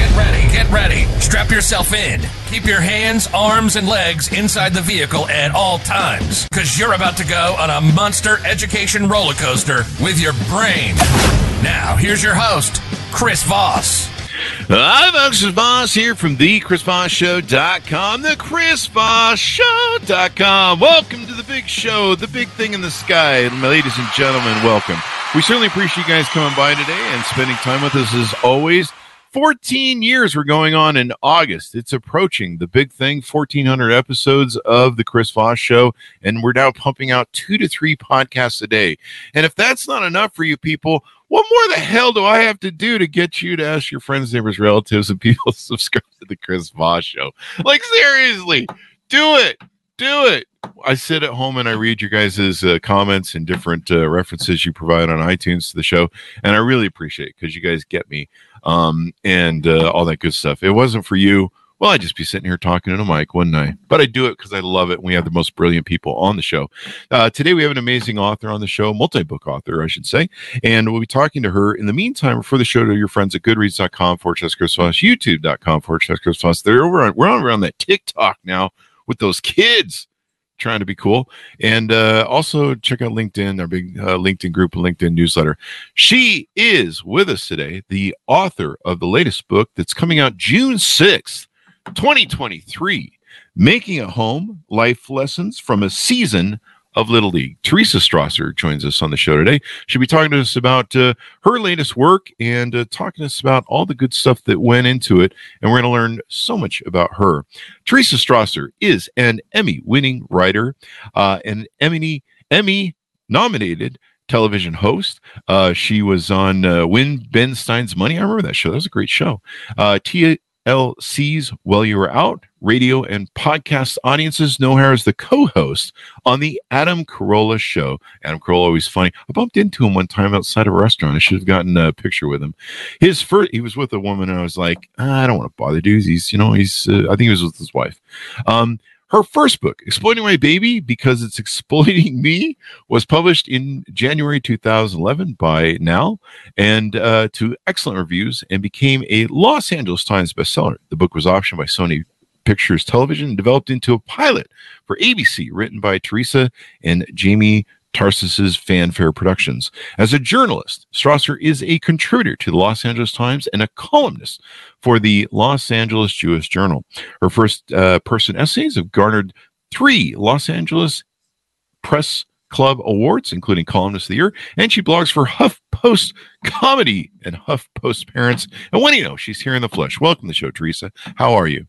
Get ready, get ready. Strap yourself in. Keep your hands, arms, and legs inside the vehicle at all times, because you're about to go on a monster education roller coaster with your brain. Now, here's your host, Chris Voss. Hi, folks. Chris Voss here from the ChrisVossShow.com, the ChrisVossShow.com. Welcome to the big show, the big thing in the sky. my Ladies and gentlemen, welcome. We certainly appreciate you guys coming by today and spending time with us as always. 14 years we're going on in August. It's approaching the big thing 1400 episodes of the Chris Voss show and we're now pumping out 2 to 3 podcasts a day. And if that's not enough for you people, what more the hell do I have to do to get you to ask your friends, neighbors, relatives and people to subscribe to the Chris Voss show? Like seriously, do it. Do it. I sit at home and I read your guys' uh, comments and different uh, references you provide on iTunes to the show, and I really appreciate it because you guys get me um, and uh, all that good stuff. It wasn't for you. Well, I'd just be sitting here talking in a mic, wouldn't I? But I do it because I love it. And we have the most brilliant people on the show. Uh, today, we have an amazing author on the show, multi book author, I should say. And we'll be talking to her. In the meantime, refer the show to your friends at goodreads.com Chris youtube.com Voss. They're over on, we're on around that TikTok now with those kids trying to be cool. And uh, also check out LinkedIn, our big uh, LinkedIn group, LinkedIn newsletter. She is with us today, the author of the latest book that's coming out June 6th, 2023 Making a Home Life Lessons from a Season of Little League. Teresa Strasser joins us on the show today. She'll be talking to us about uh, her latest work and uh, talking to us about all the good stuff that went into it. And we're going to learn so much about her. Teresa Strasser is an Emmy winning writer, uh, an Emmy, Emmy nominated television host. Uh, she was on uh, Win Ben Stein's Money. I remember that show. That was a great show. Uh, Tia LC's While You Were Out, radio and podcast audiences know her as the co-host on the Adam Carolla Show. Adam Carolla always funny. I bumped into him one time outside of a restaurant. I should have gotten a picture with him. His first, he was with a woman, and I was like, ah, I don't want to bother dudes. He's, you know, he's. Uh, I think he was with his wife. Um, her first book, Exploiting My Baby Because It's Exploiting Me, was published in January 2011 by Now and uh, to excellent reviews and became a Los Angeles Times bestseller. The book was optioned by Sony Pictures Television developed into a pilot for ABC, written by Teresa and Jamie Tarses's Fanfare Productions. As a journalist, Strasser is a contributor to the Los Angeles Times and a columnist for the Los Angeles Jewish Journal. Her first uh, person essays have garnered three Los Angeles Press Club awards, including Columnist of the Year, and she blogs for HuffPost Comedy and HuffPost Parents. And when you know, she's here in the flesh. Welcome to the show, Teresa. How are you?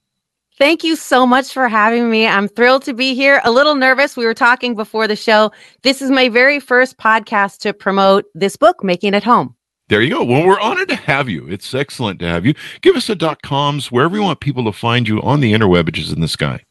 Thank you so much for having me. I'm thrilled to be here. A little nervous. We were talking before the show. This is my very first podcast to promote this book, Making It Home. There you go. Well, we're honored to have you. It's excellent to have you. Give us a dot coms wherever you want people to find you on the interweb, which is in the sky.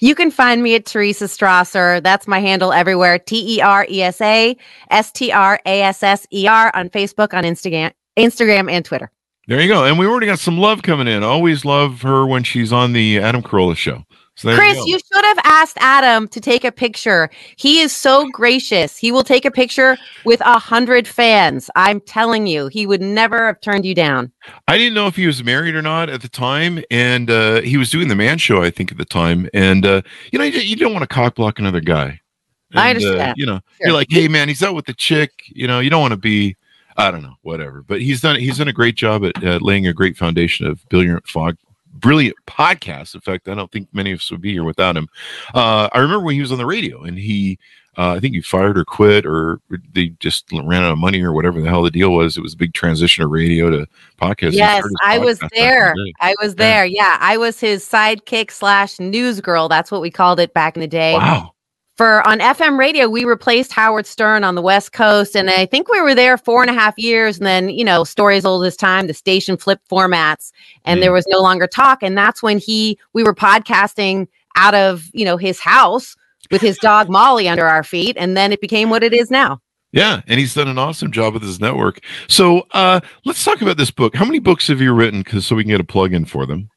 You can find me at Teresa Strasser. That's my handle everywhere. T E R E S A S T R A S S E R on Facebook, on Instagram, Instagram, and Twitter. There you go. And we already got some love coming in. always love her when she's on the Adam Carolla show. So Chris, you, you, should have asked Adam to take a picture. He is so gracious. He will take a picture with a hundred fans. I'm telling you, he would never have turned you down. I didn't know if he was married or not at the time, and uh, he was doing the Man Show, I think, at the time. And uh, you know, you, you, don't want to cock block another guy. And, I understand. Uh, you know, sure. you're like, hey man, he's out with the chick. You know, you don't want to be I don't know, whatever. But he's done he's done a great job at uh, laying a great foundation of brilliant fog brilliant podcast. In fact, I don't think many of us would be here without him. Uh, I remember when he was on the radio and he, uh, I think he fired or quit or they just ran out of money or whatever the hell the deal was. It was a big transition of radio to podcast. Yes, I was there. I was there. Yeah. yeah. I was his sidekick slash news girl. That's what we called it back in the day. Wow for on FM radio, we replaced Howard Stern on the West Coast. And I think we were there four and a half years. And then, you know, stories old as time, the station flipped formats and mm. there was no longer talk. And that's when he, we were podcasting out of, you know, his house with his dog Molly under our feet. And then it became what it is now. Yeah, and he's done an awesome job with his network. So uh, let's talk about this book. How many books have you written? Because so we can get a plug in for them.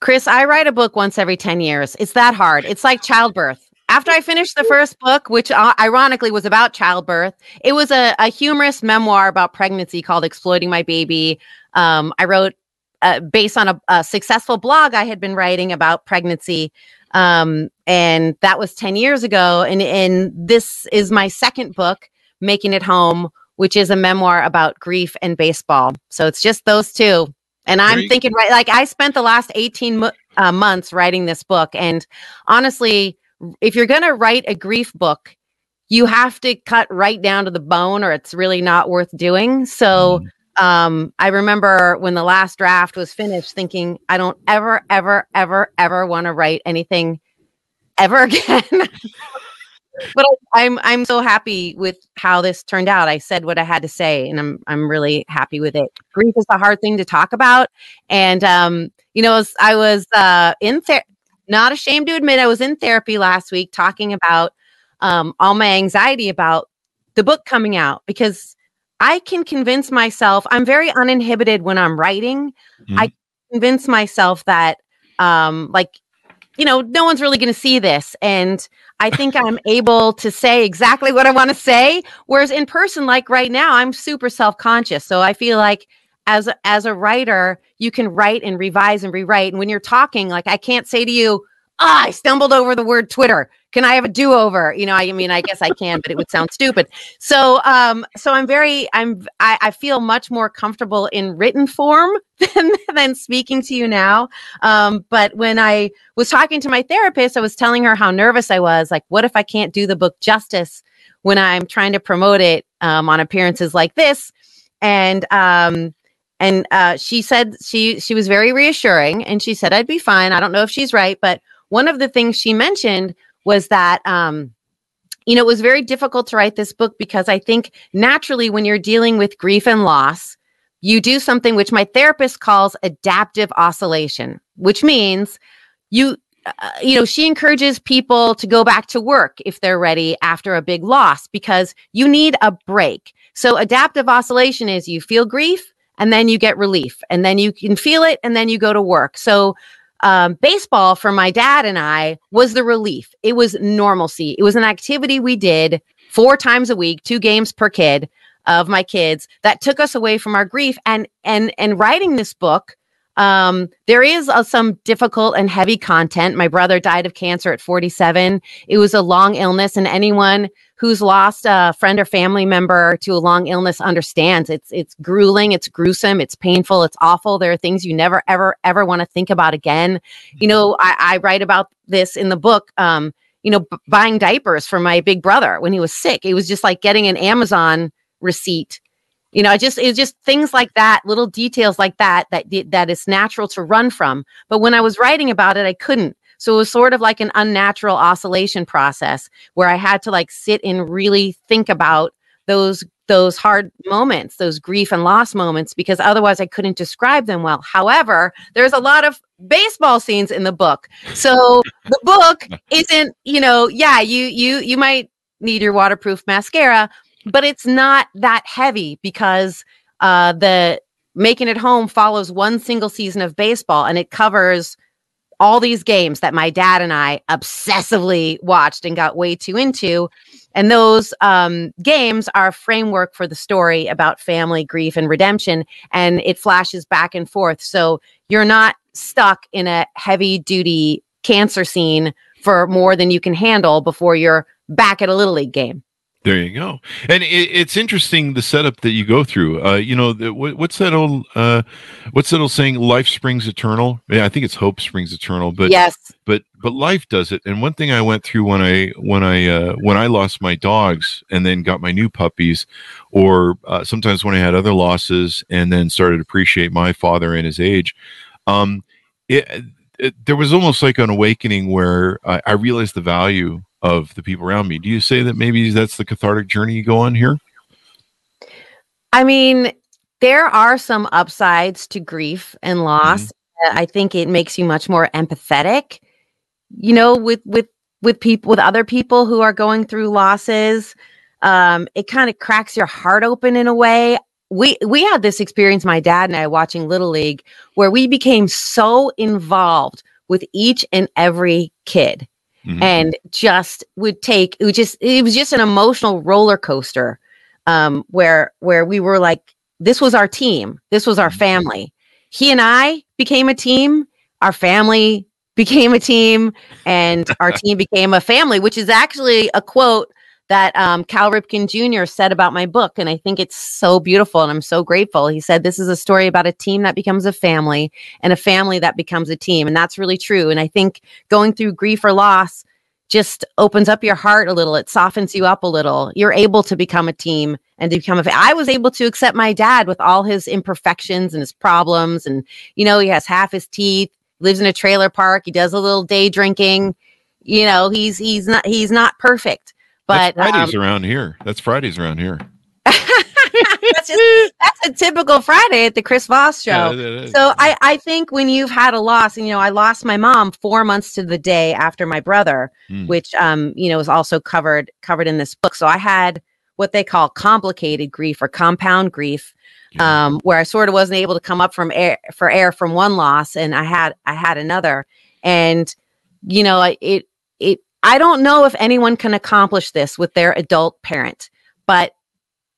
Chris, I write a book once every 10 years. It's that hard. It's like childbirth. After I finished the first book, which uh, ironically was about childbirth, it was a, a, humorous memoir about pregnancy called Exploiting My Baby. Um, I wrote uh, based on a, a, successful blog I had been writing about pregnancy. Um, and that was 10 years ago. And, and this is my second book, Making It Home, which is a memoir about grief and baseball. So it's just those two. And I'm thinking, right, like I spent the last 18 mo- uh, months writing this book. And honestly, if you're going to write a grief book, you have to cut right down to the bone or it's really not worth doing. So, mm um, I remember when the last draft was finished thinking, I don't ever, ever, ever, ever want to write anything ever again. but I'm I'm so happy with how this turned out. I said what I had to say, and I'm I'm really happy with it. Grief is a hard thing to talk about, and um, you know, I was uh, in there, not ashamed to admit I was in therapy last week talking about um, all my anxiety about the book coming out because I can convince myself I'm very uninhibited when I'm writing. Mm-hmm. I convince myself that um like you know, no one's really going to see this and I think I'm able to say exactly what I want to say whereas in person like right now I'm super self-conscious. So I feel like as a, as a writer, you can write and revise and rewrite and when you're talking like I can't say to you, ah, I stumbled over the word Twitter. Can I have a do over? You know, I mean, I guess I can, but it would sound stupid. So, um, so I'm very, I'm, I, I feel much more comfortable in written form than, than speaking to you now. Um, but when I was talking to my therapist, I was telling her how nervous I was. Like, what if I can't do the book justice when I'm trying to promote it um, on appearances like this? And, um, and uh, she said she she was very reassuring, and she said I'd be fine. I don't know if she's right, but one of the things she mentioned was that um, you know it was very difficult to write this book because i think naturally when you're dealing with grief and loss you do something which my therapist calls adaptive oscillation which means you uh, you know she encourages people to go back to work if they're ready after a big loss because you need a break so adaptive oscillation is you feel grief and then you get relief and then you can feel it and then you go to work so um, baseball for my dad and I was the relief. It was normalcy. It was an activity we did four times a week, two games per kid of my kids that took us away from our grief. And and and writing this book, um, there is uh, some difficult and heavy content. My brother died of cancer at 47. It was a long illness, and anyone who's lost a friend or family member to a long illness understands it's it's grueling, it's gruesome, it's painful, it's awful. There are things you never ever ever want to think about again. You know, I, I write about this in the book. Um, you know, b- buying diapers for my big brother when he was sick. It was just like getting an Amazon receipt. You know, I just it's just things like that, little details like that that that is natural to run from. But when I was writing about it, I couldn't so it was sort of like an unnatural oscillation process where I had to like sit and really think about those those hard moments, those grief and loss moments, because otherwise I couldn't describe them well. However, there's a lot of baseball scenes in the book. So the book isn't, you know, yeah, you you you might need your waterproof mascara, but it's not that heavy because uh the making it home follows one single season of baseball and it covers all these games that my dad and I obsessively watched and got way too into. And those um, games are a framework for the story about family, grief, and redemption. And it flashes back and forth. So you're not stuck in a heavy duty cancer scene for more than you can handle before you're back at a little league game. There you go. And it, it's interesting the setup that you go through. Uh, you know, the, what, what's that old uh, what's that old saying? Life springs eternal. Yeah, I think it's hope springs eternal. But yes, but but life does it. And one thing I went through when I when I uh, when I lost my dogs and then got my new puppies, or uh, sometimes when I had other losses and then started to appreciate my father and his age, um, it, it there was almost like an awakening where I, I realized the value of the people around me. Do you say that maybe that's the cathartic journey you go on here? I mean, there are some upsides to grief and loss. Mm-hmm. I think it makes you much more empathetic, you know, with with with people with other people who are going through losses. um, it kind of cracks your heart open in a way. We we had this experience, my dad and I, watching Little League, where we became so involved with each and every kid, mm-hmm. and just would take it was just it was just an emotional roller coaster, um, where where we were like, this was our team, this was our mm-hmm. family. He and I became a team. Our family became a team, and our team became a family, which is actually a quote that um, Cal Ripken Jr. said about my book. And I think it's so beautiful and I'm so grateful. He said, This is a story about a team that becomes a family and a family that becomes a team. And that's really true. And I think going through grief or loss just opens up your heart a little. It softens you up a little. You're able to become a team and to become a. Fa- I was able to accept my dad with all his imperfections and his problems. And, you know, he has half his teeth, lives in a trailer park, he does a little day drinking. You know, he's he's not he's not perfect but that's Fridays um, around here. That's Fridays around here. that's just that's a typical Friday at the Chris Voss show. Yeah, so I I think when you've had a loss, and you know, I lost my mom four months to the day after my brother, mm. which um you know is also covered covered in this book. So I had what they call complicated grief or compound grief, yeah. um, where I sort of wasn't able to come up from air for air from one loss, and I had I had another, and you know it it I don't know if anyone can accomplish this with their adult parent, but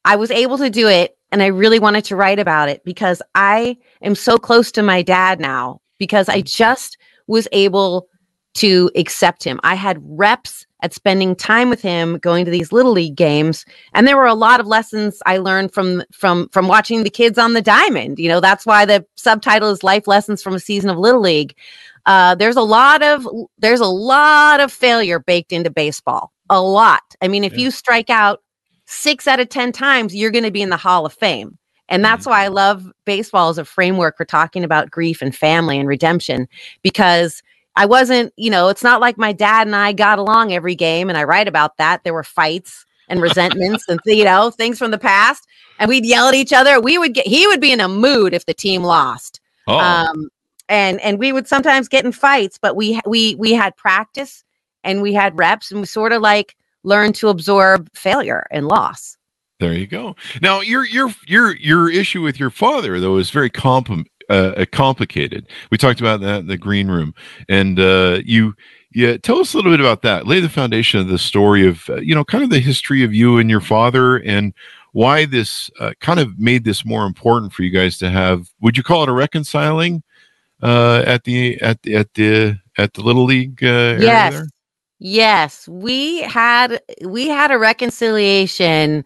I was able to do it and I really wanted to write about it because I am so close to my dad now because I mm-hmm. just was able to accept him. I had reps at spending time with him going to these little league games and there were a lot of lessons I learned from from from watching the kids on the diamond. You know, that's why the subtitle is Life Lessons from a Season of Little League. Uh, there's a lot of there's a lot of failure baked into baseball. A lot. I mean, if yeah. you strike out six out of ten times, you're going to be in the Hall of Fame. And that's mm-hmm. why I love baseball as a framework for talking about grief and family and redemption because I wasn't, you know, it's not like my dad and I got along every game. And I write about that. There were fights and resentments and, you know, things from the past. And we'd yell at each other. We would get, he would be in a mood if the team lost. Oh. Um, and and we would sometimes get in fights but we we we had practice and we had reps and we sort of like learned to absorb failure and loss. There you go. Now your your your your issue with your father though is very compl- uh, complicated. We talked about that in the green room and uh, you yeah tell us a little bit about that. Lay the foundation of the story of uh, you know kind of the history of you and your father and why this uh, kind of made this more important for you guys to have would you call it a reconciling uh, at the at the at the at the little league uh, yes there? yes we had we had a reconciliation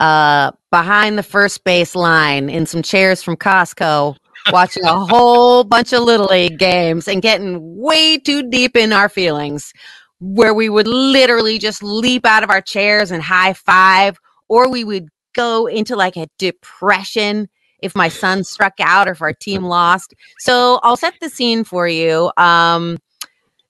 uh behind the first base line in some chairs from costco watching a whole bunch of little league games and getting way too deep in our feelings where we would literally just leap out of our chairs and high five or we would go into like a depression if my son struck out or if our team lost. So I'll set the scene for you. Um,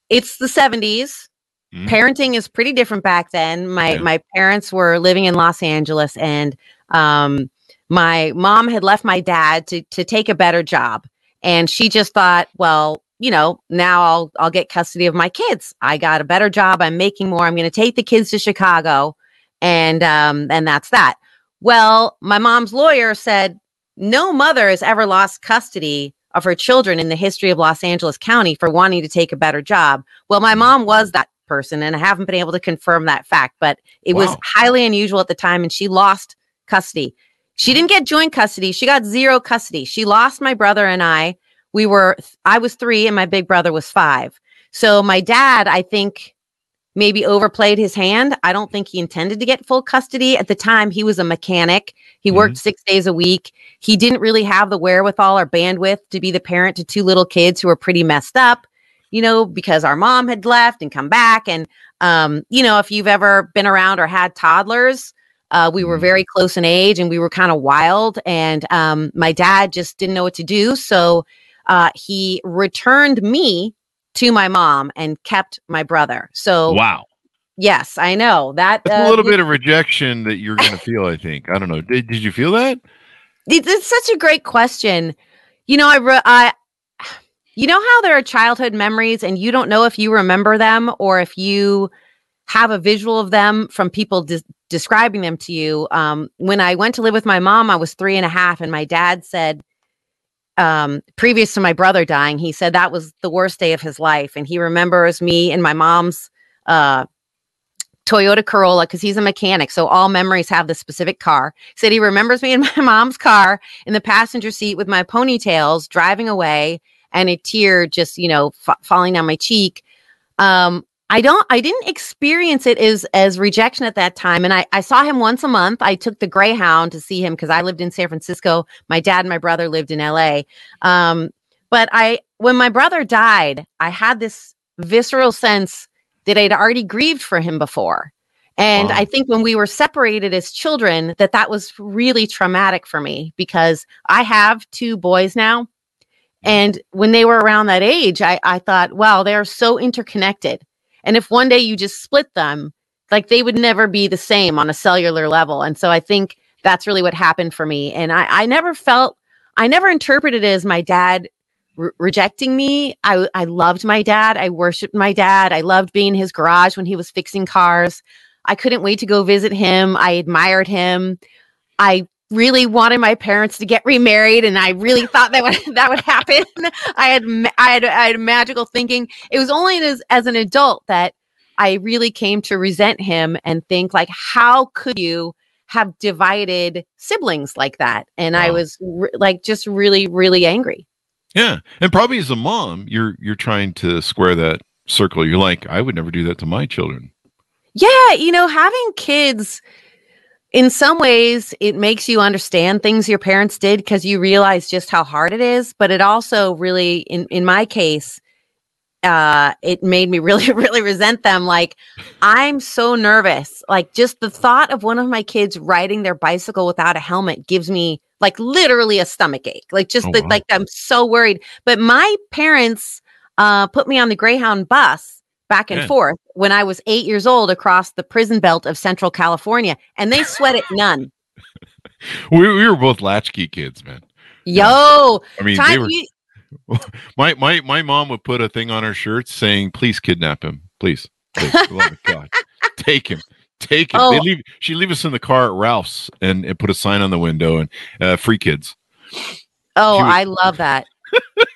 it's the 70s. Mm-hmm. Parenting is pretty different back then. My yeah. my parents were living in Los Angeles and um, my mom had left my dad to to take a better job. And she just thought, well, you know, now I'll I'll get custody of my kids. I got a better job. I'm making more. I'm going to take the kids to Chicago, and um, and that's that. Well, my mom's lawyer said, no mother has ever lost custody of her children in the history of Los Angeles County for wanting to take a better job. Well, my mm-hmm. mom was that person, and I haven't been able to confirm that fact, but it wow. was highly unusual at the time, and she lost custody. She didn't get joint custody. She got zero custody. She lost my brother and I. We were, I was three, and my big brother was five. So my dad, I think, maybe overplayed his hand. I don't think he intended to get full custody. At the time, he was a mechanic. He mm-hmm. worked six days a week. He didn't really have the wherewithal or bandwidth to be the parent to two little kids who were pretty messed up, you know, because our mom had left and come back. And, um, you know, if you've ever been around or had toddlers, uh, we were mm-hmm. very close in age and we were kind of wild. And um, my dad just didn't know what to do. So uh, he returned me to my mom and kept my brother. So wow. Yes, I know that. That's uh, a little bit of rejection that you're going to feel. I think. I don't know. Did Did you feel that? It's such a great question. You know, I, re- I, you know how there are childhood memories, and you don't know if you remember them or if you have a visual of them from people describing them to you. Um, when I went to live with my mom, I was three and a half, and my dad said, um, previous to my brother dying, he said that was the worst day of his life, and he remembers me and my mom's uh, Toyota Corolla because he's a mechanic. So all memories have the specific car. He said he remembers me in my mom's car in the passenger seat with my ponytails driving away and a tear just, you know, f- falling down my cheek. Um, I don't I didn't experience it as as rejection at that time. And I, I saw him once a month. I took the Greyhound to see him because I lived in San Francisco. My dad and my brother lived in LA. Um, but I when my brother died, I had this visceral sense that I'd already grieved for him before. And wow. I think when we were separated as children, that that was really traumatic for me because I have two boys now. And when they were around that age, I, I thought, wow, they're so interconnected and if one day you just split them, like they would never be the same on a cellular level. And so I think that's really what happened for me. And I, I never felt, I never interpreted it as my dad re- rejecting me. I, I loved my dad. I worshiped my dad. I loved being in his garage when he was fixing cars. I couldn't wait to go visit him. I admired him. I really wanted my parents to get remarried and I really thought that would that would happen. I had I had I had magical thinking. It was only as as an adult that I really came to resent him and think like how could you have divided siblings like that? And wow. I was re- like just really really angry. Yeah. And probably as a mom, you're you're trying to square that circle. You're like I would never do that to my children. Yeah, you know, having kids in some ways it makes you understand things your parents did because you realize just how hard it is but it also really in in my case uh it made me really really resent them like i'm so nervous like just the thought of one of my kids riding their bicycle without a helmet gives me like literally a stomach ache like just oh, the, wow. like i'm so worried but my parents uh put me on the greyhound bus back and yeah. forth when I was eight years old across the prison belt of Central California, and they sweat it none. we, we were both latchkey kids, man. Yo, I mean, they were, you... my my my mom would put a thing on her shirt saying, "Please kidnap him, please, please God, take him." Take him. Oh. Leave. She leave us in the car at Ralph's and, and put a sign on the window and uh, free kids. Oh, was, I love that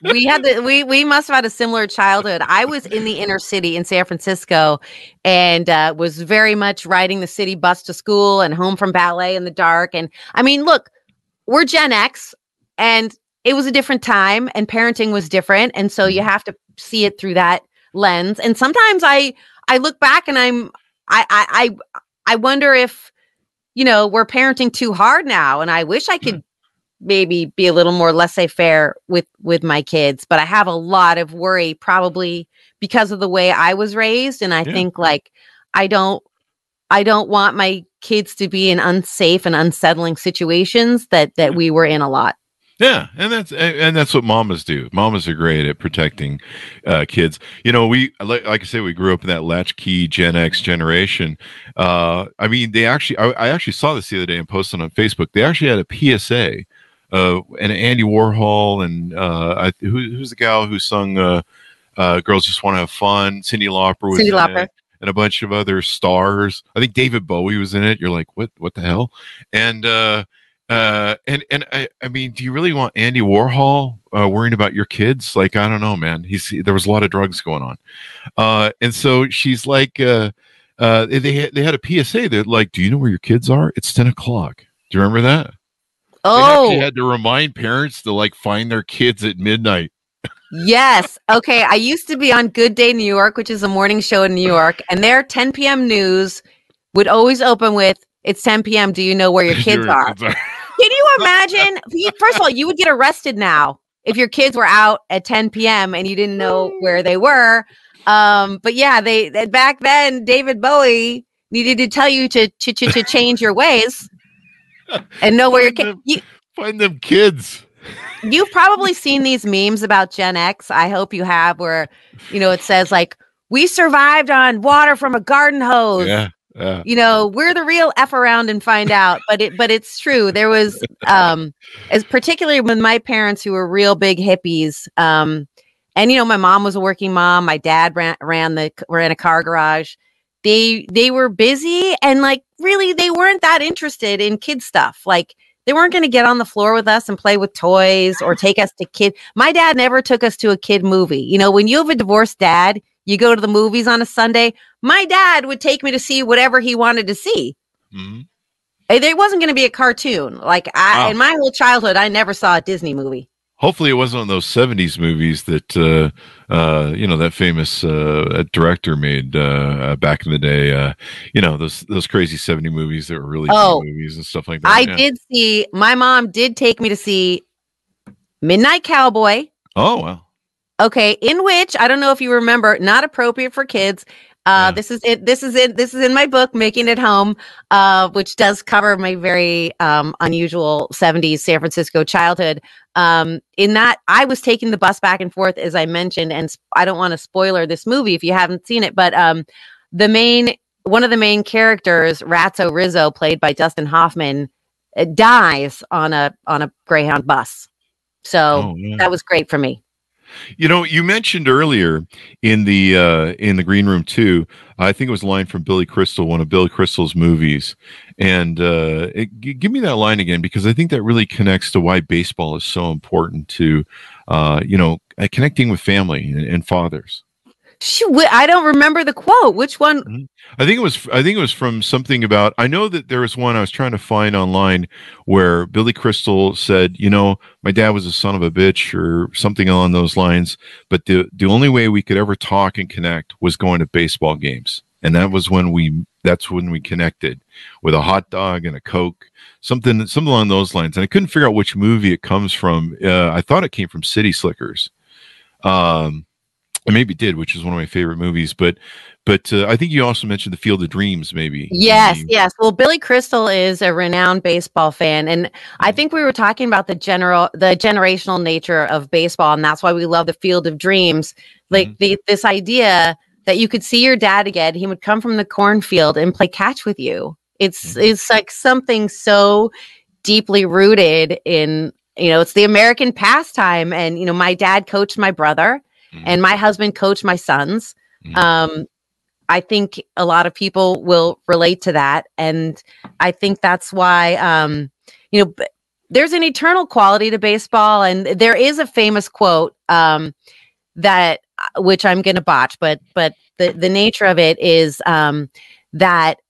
we had the we we must have had a similar childhood. I was in the inner city in San Francisco, and uh, was very much riding the city bus to school and home from ballet in the dark. And I mean, look, we're Gen X, and it was a different time, and parenting was different, and so you mm-hmm. have to see it through that lens. And sometimes I I look back and I'm I I I, I wonder if you know we're parenting too hard now, and I wish I could maybe be a little more laissez-faire with with my kids but i have a lot of worry probably because of the way i was raised and i yeah. think like i don't i don't want my kids to be in unsafe and unsettling situations that that we were in a lot yeah, and that's and that's what mamas do. Mamas are great at protecting uh, kids. You know, we like, like I say, we grew up in that latchkey Gen X generation. Uh, I mean, they actually, I, I, actually saw this the other day and posted on Facebook. They actually had a PSA uh, and Andy Warhol and uh, I, who, who's the gal who sung uh, uh, "Girls Just Want to Have Fun"? Cyndi Lauper was Cyndi Lauper. It, and a bunch of other stars. I think David Bowie was in it. You're like, what? What the hell? And uh, uh, and and I, I mean, do you really want Andy Warhol uh, worrying about your kids? Like, I don't know, man. He's there was a lot of drugs going on, uh, and so she's like, uh, uh, they they had a PSA that like, do you know where your kids are? It's ten o'clock. Do you remember that? Oh, they had to remind parents to like find their kids at midnight. yes. Okay. I used to be on Good Day New York, which is a morning show in New York, and their 10 p.m. news would always open with, "It's 10 p.m. Do you know where your kids your are?" Kids are. Can you imagine? First of all, you would get arrested now if your kids were out at 10 p.m. and you didn't know where they were. Um, but yeah, they back then David Bowie needed to tell you to to, to, to change your ways and know where your kids. You, find them kids. You've probably seen these memes about Gen X. I hope you have, where you know it says like, "We survived on water from a garden hose." Yeah. Yeah. You know, we're the real f around and find out, but it but it's true. There was um as particularly with my parents who were real big hippies. Um and you know, my mom was a working mom, my dad ran ran the ran a car garage they they were busy and like really they weren't that interested in kid stuff. Like they weren't going to get on the floor with us and play with toys or take us to kid. My dad never took us to a kid movie. You know, when you have a divorced dad, you go to the movies on a Sunday. My dad would take me to see whatever he wanted to see. Mm-hmm. There wasn't going to be a cartoon. Like I, wow. in my whole childhood, I never saw a Disney movie. Hopefully, it wasn't one of those '70s movies that uh, uh, you know that famous uh, director made uh, back in the day. Uh, you know those those crazy '70 movies that were really oh, movies and stuff like that. I yeah. did see. My mom did take me to see Midnight Cowboy. Oh wow! Okay, in which I don't know if you remember, not appropriate for kids. Uh, yeah. This is it. This is it. This is in my book, Making It Home, uh, which does cover my very um, unusual 70s San Francisco childhood. Um, in that, I was taking the bus back and forth, as I mentioned, and I don't want to spoiler this movie if you haven't seen it, but um, the main one of the main characters, Ratso Rizzo, played by Dustin Hoffman, uh, dies on a on a Greyhound bus. So oh, yeah. that was great for me. You know, you mentioned earlier in the uh, in the green room too. I think it was a line from Billy Crystal, one of Billy Crystal's movies, and uh, it, give me that line again because I think that really connects to why baseball is so important to, uh, you know, uh, connecting with family and, and fathers. I don't remember the quote. Which one? Mm-hmm. I think it was. I think it was from something about. I know that there was one I was trying to find online where Billy Crystal said, "You know, my dad was a son of a bitch," or something along those lines. But the the only way we could ever talk and connect was going to baseball games, and that was when we. That's when we connected with a hot dog and a coke, something something along those lines. And I couldn't figure out which movie it comes from. Uh, I thought it came from City Slickers. Um, maybe did, which is one of my favorite movies. But but uh, I think you also mentioned the Field of Dreams, maybe. Yes, yes. Well, Billy Crystal is a renowned baseball fan, and I think we were talking about the general, the generational nature of baseball, and that's why we love the Field of Dreams. Like mm-hmm. the this idea that you could see your dad again. He would come from the cornfield and play catch with you. It's mm-hmm. it's like something so deeply rooted in you know it's the American pastime, and you know my dad coached my brother mm-hmm. and my husband coached my sons. Mm-hmm. Um, I think a lot of people will relate to that, and I think that's why um, you know there's an eternal quality to baseball, and there is a famous quote um, that uh, which I'm going to botch, but but the the nature of it is um, that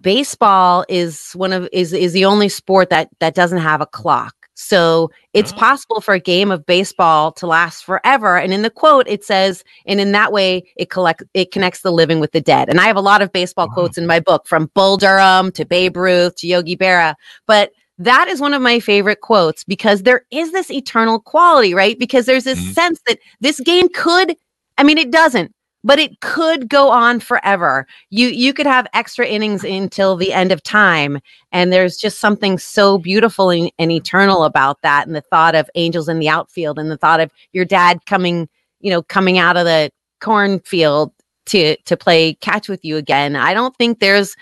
baseball is one of is is the only sport that that doesn't have a clock so it's oh. possible for a game of baseball to last forever. And in the quote, it says, and in that way, it collect it connects the living with the dead. And I have a lot of baseball quotes in my book, from Bull Durham to Babe Ruth to Yogi Berra. But that is one of my favorite quotes because there is this eternal quality, right? Because there's this mm-hmm. sense that this game could, I mean, it doesn't, but it could go on forever. You you could have extra innings until the end of time, and there's just something so beautiful and, and eternal about that. And the thought of angels in the outfield, and the thought of your dad coming, you know, coming out of the cornfield to to play catch with you again. I don't think there's,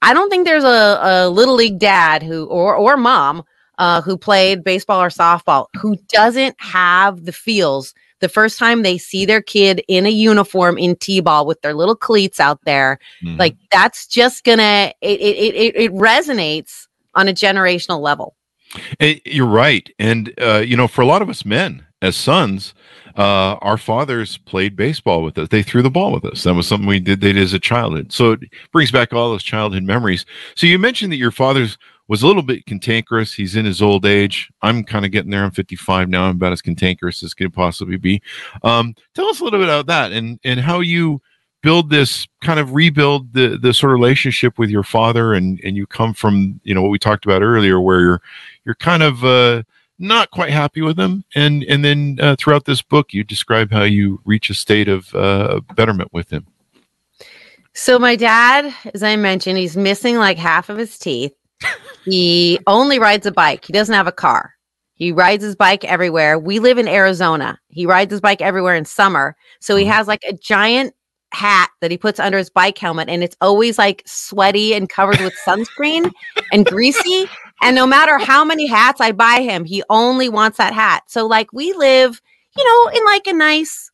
I don't think there's a, a little league dad who or or mom uh, who played baseball or softball who doesn't have the feels the first time they see their kid in a uniform in t-ball with their little cleats out there mm-hmm. like that's just gonna it, it it it resonates on a generational level hey, you're right and uh, you know for a lot of us men as sons uh, our fathers played baseball with us. They threw the ball with us. That was something we did. They did as a childhood. So it brings back all those childhood memories. So you mentioned that your father's was a little bit cantankerous. He's in his old age. I'm kind of getting there. I'm 55 now. I'm about as cantankerous as could possibly be. Um, tell us a little bit about that and and how you build this kind of rebuild the the sort of relationship with your father and and you come from you know what we talked about earlier where you're you're kind of uh, not quite happy with him and and then uh, throughout this book you describe how you reach a state of uh, betterment with him. So my dad, as I mentioned, he's missing like half of his teeth he only rides a bike. He doesn't have a car. He rides his bike everywhere. We live in Arizona. He rides his bike everywhere in summer. So he mm-hmm. has like a giant hat that he puts under his bike helmet and it's always like sweaty and covered with sunscreen and greasy. And no matter how many hats I buy him, he only wants that hat. So like we live, you know, in like a nice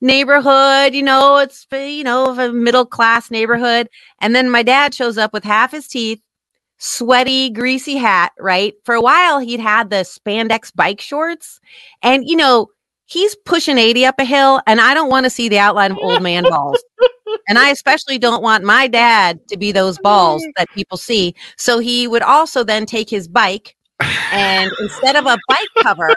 neighborhood, you know, it's you know, a middle class neighborhood. And then my dad shows up with half his teeth, sweaty, greasy hat, right? For a while he'd had the spandex bike shorts. And you know, he's pushing 80 up a hill and I don't want to see the outline of old man balls. and I especially don't want my dad to be those balls that people see. So he would also then take his bike and instead of a bike cover,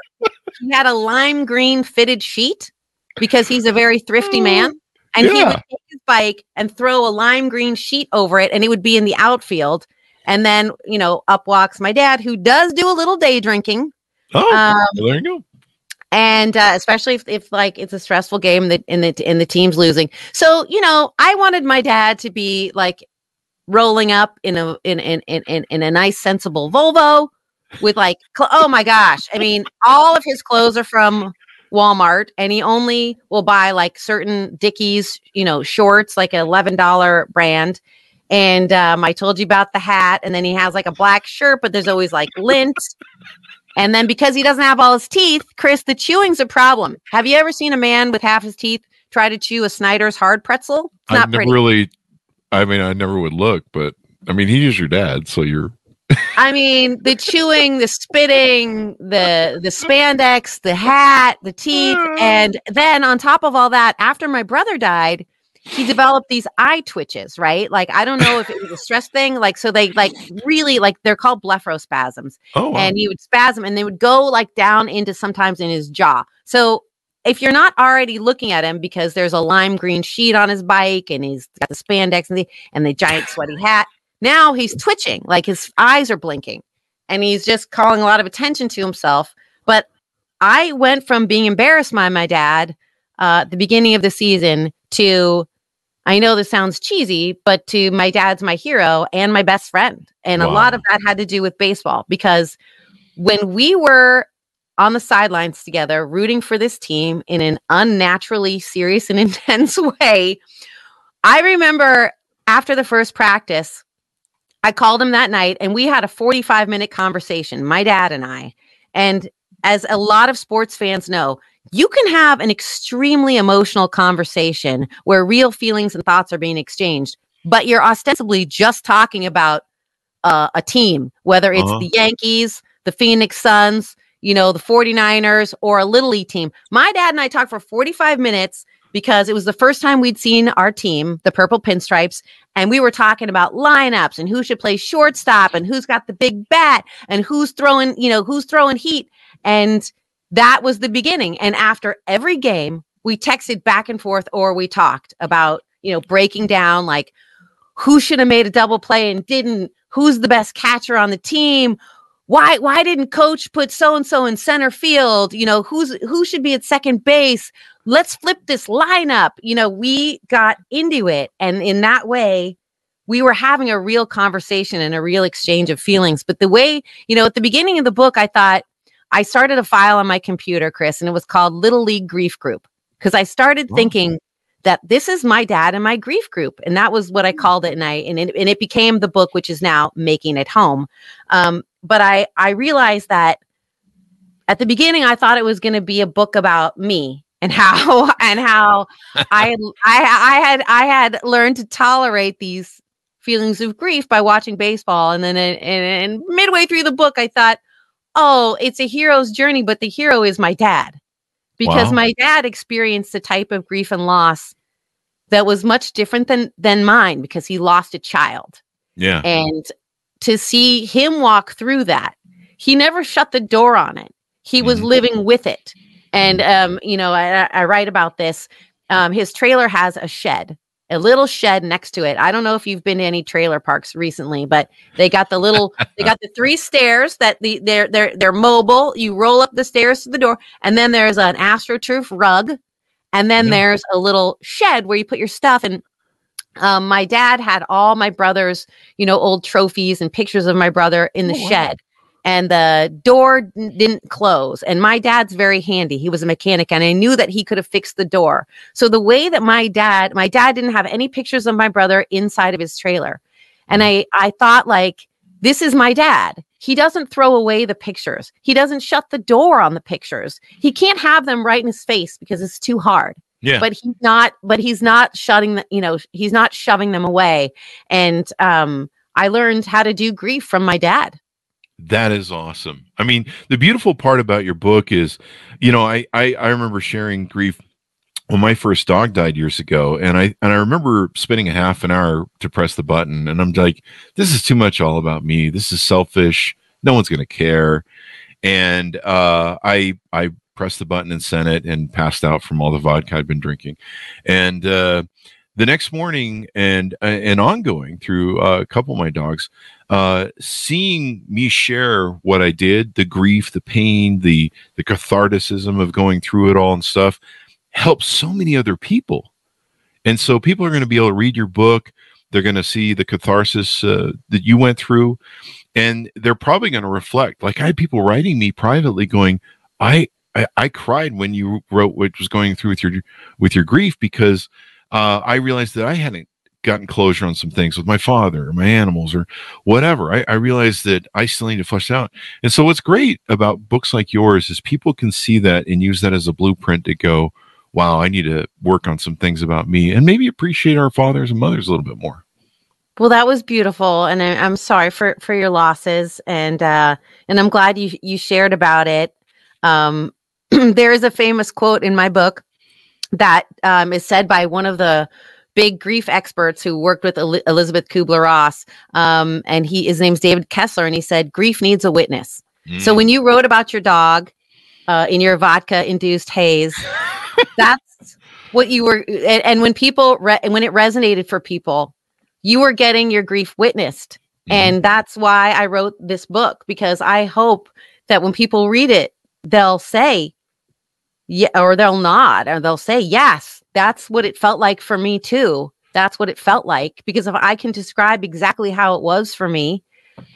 he had a lime green fitted sheet because he's a very thrifty man. Oh, and he would take his bike and throw a lime green sheet over it, and it would be in the outfield. And then, you know, up walks my dad, who does do a little day drinking. Oh, Um, there you go. and uh, especially if, if like it's a stressful game that in the and the team's losing. So you know, I wanted my dad to be like rolling up in a in in in in, in a nice sensible Volvo with like cl- oh my gosh, I mean, all of his clothes are from Walmart, and he only will buy like certain Dickies, you know, shorts, like an eleven dollar brand. And um, I told you about the hat, and then he has like a black shirt, but there's always like lint. And then because he doesn't have all his teeth, Chris, the chewing's a problem. Have you ever seen a man with half his teeth try to chew a Snyder's hard pretzel? It's not never pretty. really. I mean, I never would look, but I mean, he is your dad, so you're. I mean, the chewing, the spitting, the the spandex, the hat, the teeth, and then on top of all that, after my brother died, he developed these eye twitches, right? Like I don't know if it was a stress thing, like so they like really like they're called blepharospasms. Oh, wow. and he would spasm and they would go like down into sometimes in his jaw. So if you're not already looking at him because there's a lime green sheet on his bike and he's got the spandex and the and the giant sweaty hat, now he's twitching, like his eyes are blinking and he's just calling a lot of attention to himself. But I went from being embarrassed by my dad uh, at the beginning of the season to I know this sounds cheesy, but to my dad's my hero and my best friend. And a lot of that had to do with baseball because when we were on the sidelines together rooting for this team in an unnaturally serious and intense way, I remember after the first practice, I called him that night and we had a 45 minute conversation, my dad and I. And as a lot of sports fans know, you can have an extremely emotional conversation where real feelings and thoughts are being exchanged, but you're ostensibly just talking about uh, a team, whether it's Uh-huh. the Yankees, the Phoenix Suns, you know, the 49ers, or a Little League team. My dad and I talked for 45 minutes because it was the first time we'd seen our team, the Purple Pinstripes, and we were talking about lineups and who should play shortstop and who's got the big bat and who's throwing, you know, who's throwing heat. And that was the beginning. And after every game, we texted back and forth or we talked about, you know, breaking down like who should have made a double play and didn't, who's the best catcher on the team. Why why didn't coach put so and so in center field? You know, who's who should be at second base? Let's flip this lineup. You know, we got into it and in that way we were having a real conversation and a real exchange of feelings. But the way, you know, at the beginning of the book I thought I started a file on my computer, Chris, and it was called Little League Grief Group because I started thinking that this is my dad and my grief group, and that was what I called it, and I and it, and it became the book, which is now Making It Home. Um, but I I realized that at the beginning I thought it was going to be a book about me and how and how I I I had I had learned to tolerate these feelings of grief by watching baseball, and then and, and midway through the book I thought oh, it's a hero's journey, but the hero is my dad. Because Wow. my dad experienced a type of grief and loss that was much different than than mine because he lost a child. Yeah. And to see him walk through that, he never shut the door on it. He was Mhm. living with it. And um, you know, I, I write about this. Um, his trailer has a shed, a little shed next to it. I don't know if you've been to any trailer parks recently, but they got the little, they got the three stairs that the they're they're they're mobile. You roll up the stairs to the door, and then there's an astroturf rug, and then Yeah. there's a little shed where you put your stuff. And um, my dad had all my brother's, you know, old trophies and pictures of my brother in the Oh, wow. And the door didn't close. And my dad's very handy. He was a mechanic, and I knew that he could have fixed the door. So the way that my dad, my dad didn't have any pictures of my brother inside of his trailer. And I, I thought like, this is my dad. He doesn't throw away the pictures. He doesn't shut the door on the pictures. He can't have them right in his face because it's too hard. Yeah. but he's not but he's not shutting the, you know he's not shoving them away and um i learned how to do grief from my dad That is awesome. I mean, the beautiful part about your book is, you know, I, I I remember sharing grief when my first dog died years ago, and I and I remember spending a half an hour to press the button, and I'm like, this is too much all about me. This is selfish. No one's gonna care. And uh, I I pressed the button and sent it, and passed out from all the vodka I'd been drinking, and. uh the next morning and and ongoing through uh, a couple of my dogs uh, seeing me share what I did, the grief, the pain, the the catharticism of going through it all and stuff, helps so many other people. And so people are going to be able to read your book. They're going to see the catharsis uh, that you went through, and they're probably going to reflect. Like I had people writing me privately, going, "I." I, I cried when you wrote what was going through with your with your grief because uh, I realized that I hadn't gotten closure on some things with my father or my animals or whatever. I, I realized that I still need to flesh out. And so what's great about books like yours is people can see that and use that as a blueprint to go, wow, I need to work on some things about me and maybe appreciate our fathers and mothers a little bit more. well that was beautiful and I, i'm sorry for for your losses and uh and i'm glad you you shared about it um there is a famous quote in my book that um, is said by one of the big grief experts who worked with El- Elizabeth Kubler Ross. Um, and he his name's David Kessler, and he said, "Grief needs a witness." So when you wrote about your dog uh, in your vodka induced haze, that's what you were. And, and when people re- and when it resonated for people, you were getting your grief witnessed, Mhm. and that's why I wrote this book because I hope that when people read it, they'll say, yeah, or they'll nod, or they'll say, yes, that's what it felt like for me too. That's what it felt like because if I can describe exactly how it was for me,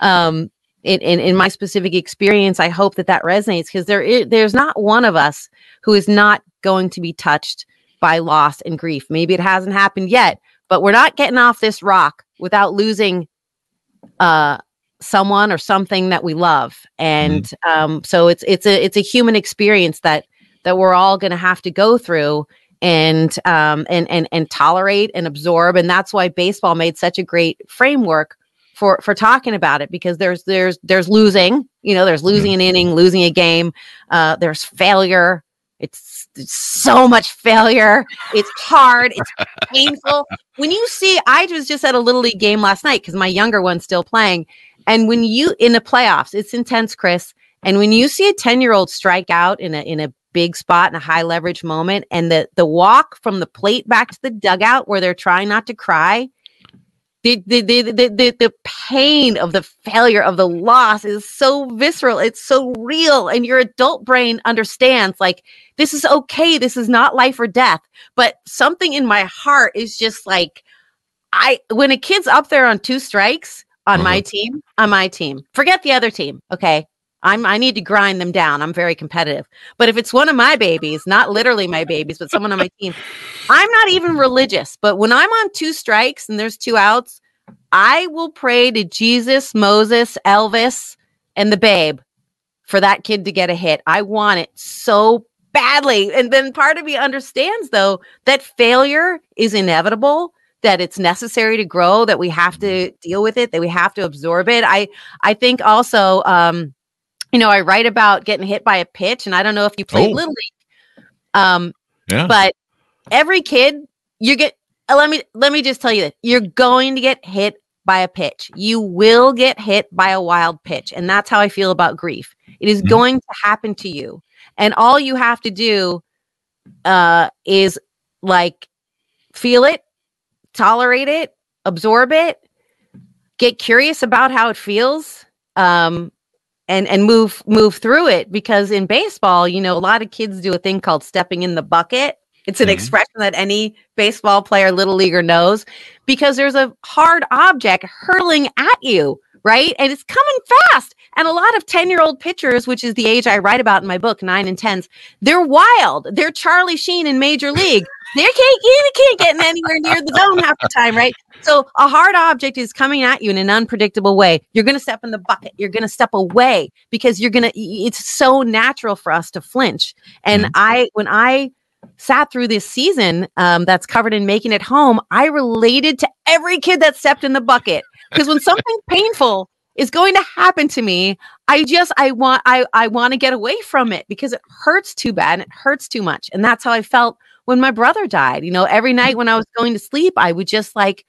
um, in, in, in my specific experience, I hope that that resonates because there is, there's not one of us who is not going to be touched by loss and grief. Maybe it hasn't happened yet, but we're not getting off this rock without losing uh, someone or something that we love. And um, so it's it's a it's a human experience that that we're all going to have to go through and um, and and and tolerate and absorb. And that's why baseball made such a great framework for for talking about it because there's there's there's losing you know there's losing an inning losing a game uh there's failure it's, it's so much failure it's hard it's painful when you see i was just at a little league game last night because my younger one's still playing and when you in the playoffs it's intense chris and when you see a 10 year old strike out in a in a big spot and a high leverage moment and the the walk from the plate back to the dugout where they're trying not to cry the, the, the, the, the, the pain of the failure of the loss is so visceral it's so real and your adult brain understands like this is okay this is not life or death but something in my heart is just like i when a kid's up there on two strikes on my mm-hmm. team on my team forget the other team okay I'm I need to grind them down. I'm very competitive. But if it's one of my babies, not literally my babies, but someone on my team, I'm not even religious. But when I'm on two strikes and there's two outs, I will pray to Jesus, Moses, Elvis, and the babe for that kid to get a hit. I want it so badly. And then part of me understands though that failure is inevitable that it's necessary to grow that we have to deal with it that we have to absorb it i i think also um you know, I write about getting hit by a pitch, and I don't know if you played Oh. little league, um, Yeah. but every kid you get. uh, Let me let me just tell you that you're going to get hit by a pitch. You will get hit by a wild pitch, and that's how I feel about grief. It is Mhm. going to happen to you, and all you have to do uh, is like feel it, tolerate it, absorb it, get curious about how it feels. Um, and and move move through it because in baseball you know a lot of kids do a thing called stepping in the bucket. It's an Mhm. expression that any baseball player little leaguer knows because there's a hard object hurling at you right? And it's coming fast. And a lot of 10 year old pitchers which is the age i write about in my book 9 and 10s they're wild. They're charlie sheen in major league they can't you can't get anywhere near the zone half the time right so a hard object is coming at you in an unpredictable way. You're going to step in the bucket. You're going to step away because you're going to it's so natural for us to flinch. And I when I sat through this season um, that's covered in making it home, I related to every kid that stepped in the bucket. Because when something painful is going to happen to me, I just I want I I want to get away from it because it hurts too bad and it hurts too much. And that's how I felt when my brother died. You know, every night when I was going to sleep, I would just like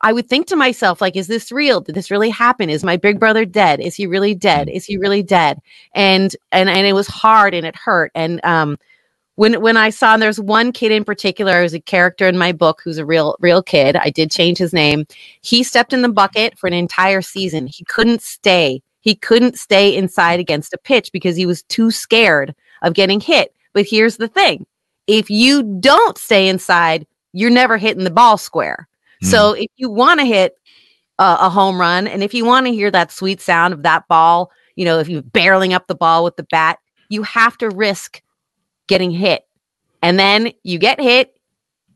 I would think to myself, like, is this real? Did this really happen? Is my big brother dead? Is he really dead? Is he really dead? And and and it was hard and it hurt. And um when when I saw and there's one kid in particular who's a character in my book who's a real real kid. I did change his name. He stepped in the bucket for an entire season. He couldn't stay. He couldn't stay inside against a pitch because he was too scared of getting hit. But here's the thing. If you don't stay inside, you're never hitting the ball square. Mm. So if you want to hit a, a home run and if you want to hear that sweet sound of that ball, you know, if you're barreling up the ball with the bat, you have to risk getting hit. And then you get hit,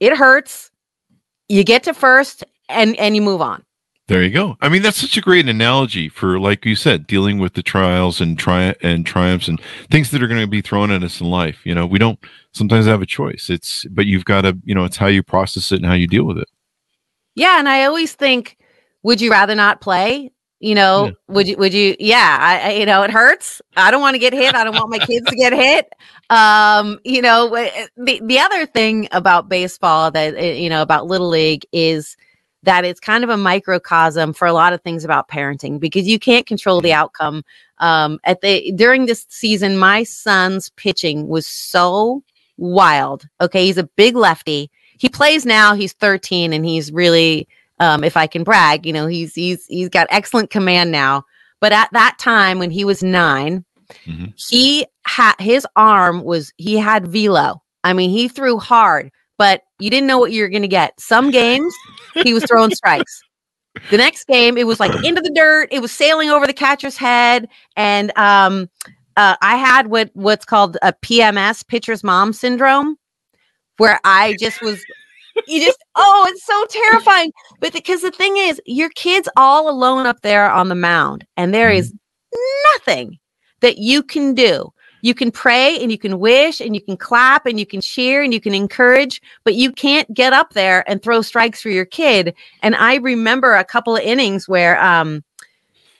it hurts, you get to first and and you move on. There you go. I mean, that's such a great analogy for, like you said, dealing with the trials and tri- and triumphs and things that are going to be thrown at us in life. You know, we don't sometimes have a choice. It's, but you've got to, you know, it's how you process it and how you deal with it. Yeah, and I always think, would you rather not play? You know, yeah. would you? Would you? Yeah, I, I, you know, it hurts. I don't want to get hit. I don't want my kids to get hit. Um, you know, the the other thing about baseball that eh, you know about little league is that it's kind of a microcosm for a lot of things about parenting because you can't control the outcome. Um, at the during this season, my son's pitching was so wild. Okay, he's a big lefty. He plays now. He's 13, and he's really um, if I can brag, you know, he's he's he's got excellent command now. But at that time when he was 9 mm-hmm. he had his arm was he had velo. I mean, he threw hard, but you didn't know what you were going to get. Some games he was throwing strikes. The next game, it was like into the dirt. It was sailing over the catcher's head, and um, uh, I had what what's called a PMS, pitcher's mom syndrome, where I just was you just oh it's so terrifying but because the thing is your kids all alone up there on the mound and there is mm-hmm. nothing that you can do you can pray and you can wish and you can clap and you can cheer and you can encourage but you can't get up there and throw strikes for your kid and i remember a couple of innings where um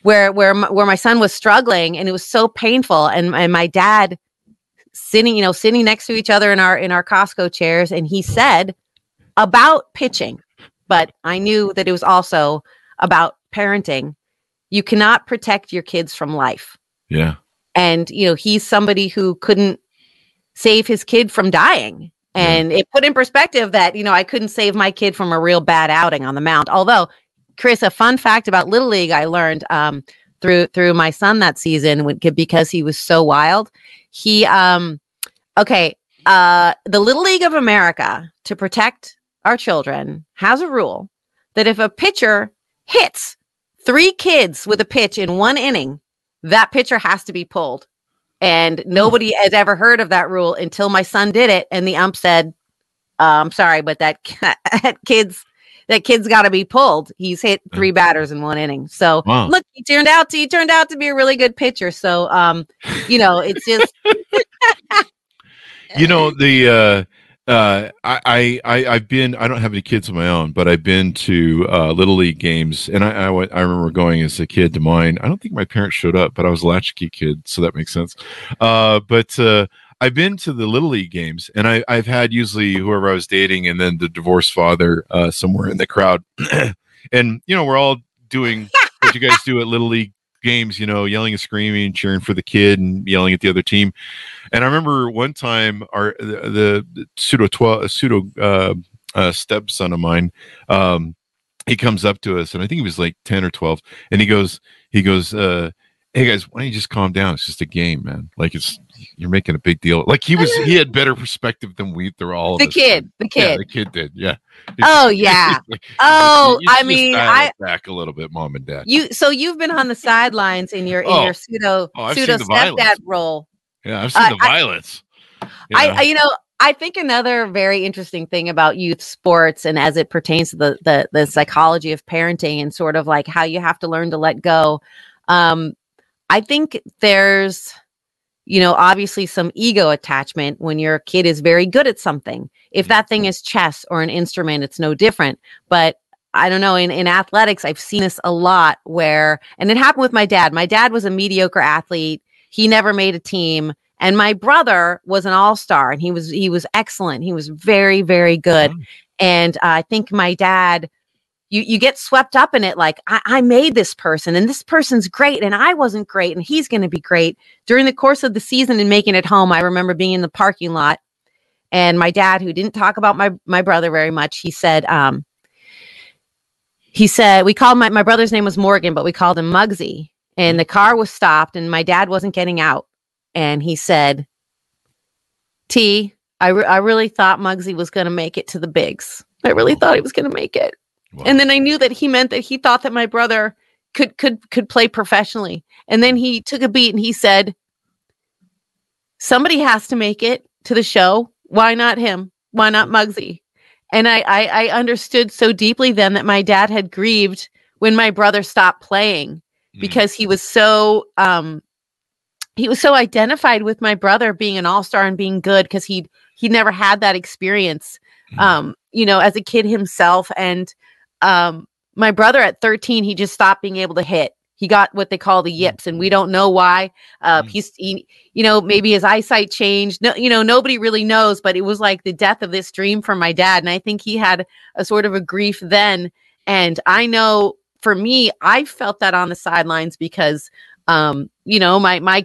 where where my, where my son was struggling and it was so painful and, and my dad sitting you know sitting next to each other in our in our costco chairs and he said about pitching, but I knew that it was also about parenting. You cannot protect your kids from life. Yeah. And, you know, he's somebody who couldn't save his kid from dying. And it put in perspective that, you know, I couldn't save my kid from a real bad outing on the mound. Although, Chris, a fun fact about Little League I learned um, through through my son that season because he was so wild. He um okay, uh the Little League of America to protect our children has a rule that if a pitcher hits three kids with a pitch in one inning, that pitcher has to be pulled. And nobody has ever heard of that rule until my son did it, and the ump said, uh, "I'm sorry, but that, that kid's that kid's got to be pulled. He's hit three batters in one inning. So wow. look, he turned out to he turned out to be a really good pitcher. So um, you know, it's just you know the uh uh, I, I, I've been, I don't have any kids of my own, but I've been to, uh, little league games and I, I I remember going as a kid to mine. I don't think my parents showed up, but I was a latchkey kid. So that makes sense. Uh, but, uh, I've been to the little league games and I, I've had usually whoever I was dating and then the divorced father, uh, somewhere in the crowd. and, you know, we're all doing what you guys do at little league games, you know, yelling and screaming, cheering for the kid and yelling at the other team. And I remember one time our the, the pseudo twelve pseudo uh, uh, stepson of mine, um, he comes up to us, and I think he was like ten or twelve, and he goes, he goes, uh, "Hey guys, why don't you just calm down? It's just a game, man. Like it's you're making a big deal. Like he was, he had better perspective than we. They're all the kid, the kid, yeah, the kid did, yeah. Oh yeah. oh, I mean, I back a little bit, mom and dad. You so you've been on the sidelines in your in oh. your pseudo oh, pseudo stepdad role. Yeah, I've seen uh, the violence. I, I, I, you know, I think another very interesting thing about youth sports and as it pertains to the the, the psychology of parenting and sort of like how you have to learn to let go. Um, I think there's you know, obviously some ego attachment when your kid is very good at something. If that thing is chess or an instrument, it's no different. But I don't know, in, in athletics, I've seen this a lot where, and it happened with my dad. My dad was a mediocre athlete. He never made a team. And my brother was an all-star and he was, he was excellent. He was very, very good. And uh, I think my dad, you, you get swept up in it like I, I made this person and this person's great and I wasn't great and he's going to be great. During the course of the season and making it home, I remember being in the parking lot and my dad, who didn't talk about my my brother very much, he said, um, he said we called my my brother's name was Morgan, but we called him Mugsy. And the car was stopped, and my dad wasn't getting out. And he said, "T, I re- I really thought Mugsy was going to make it to the bigs. I really thought he was going to make it." Wow. And then I knew that he meant that he thought that my brother could could could play professionally. And then he took a beat and he said, "Somebody has to make it to the show. Why not him? Why not Muggsy?" And I, I I understood so deeply then that my dad had grieved when my brother stopped playing Mm. Because he was so um he was so identified with my brother being an all-star and being good because he'd he never had that experience Mm. um you know as a kid himself. And um my brother at 13 he just stopped being able to hit. He got what they call the yips and we don't know why. Uh he's he, you know maybe his eyesight changed. No you know nobody really knows but it was like the death of this dream for my dad. And i think he had a sort of a grief then. And i know for me i felt that on the sidelines because um you know my my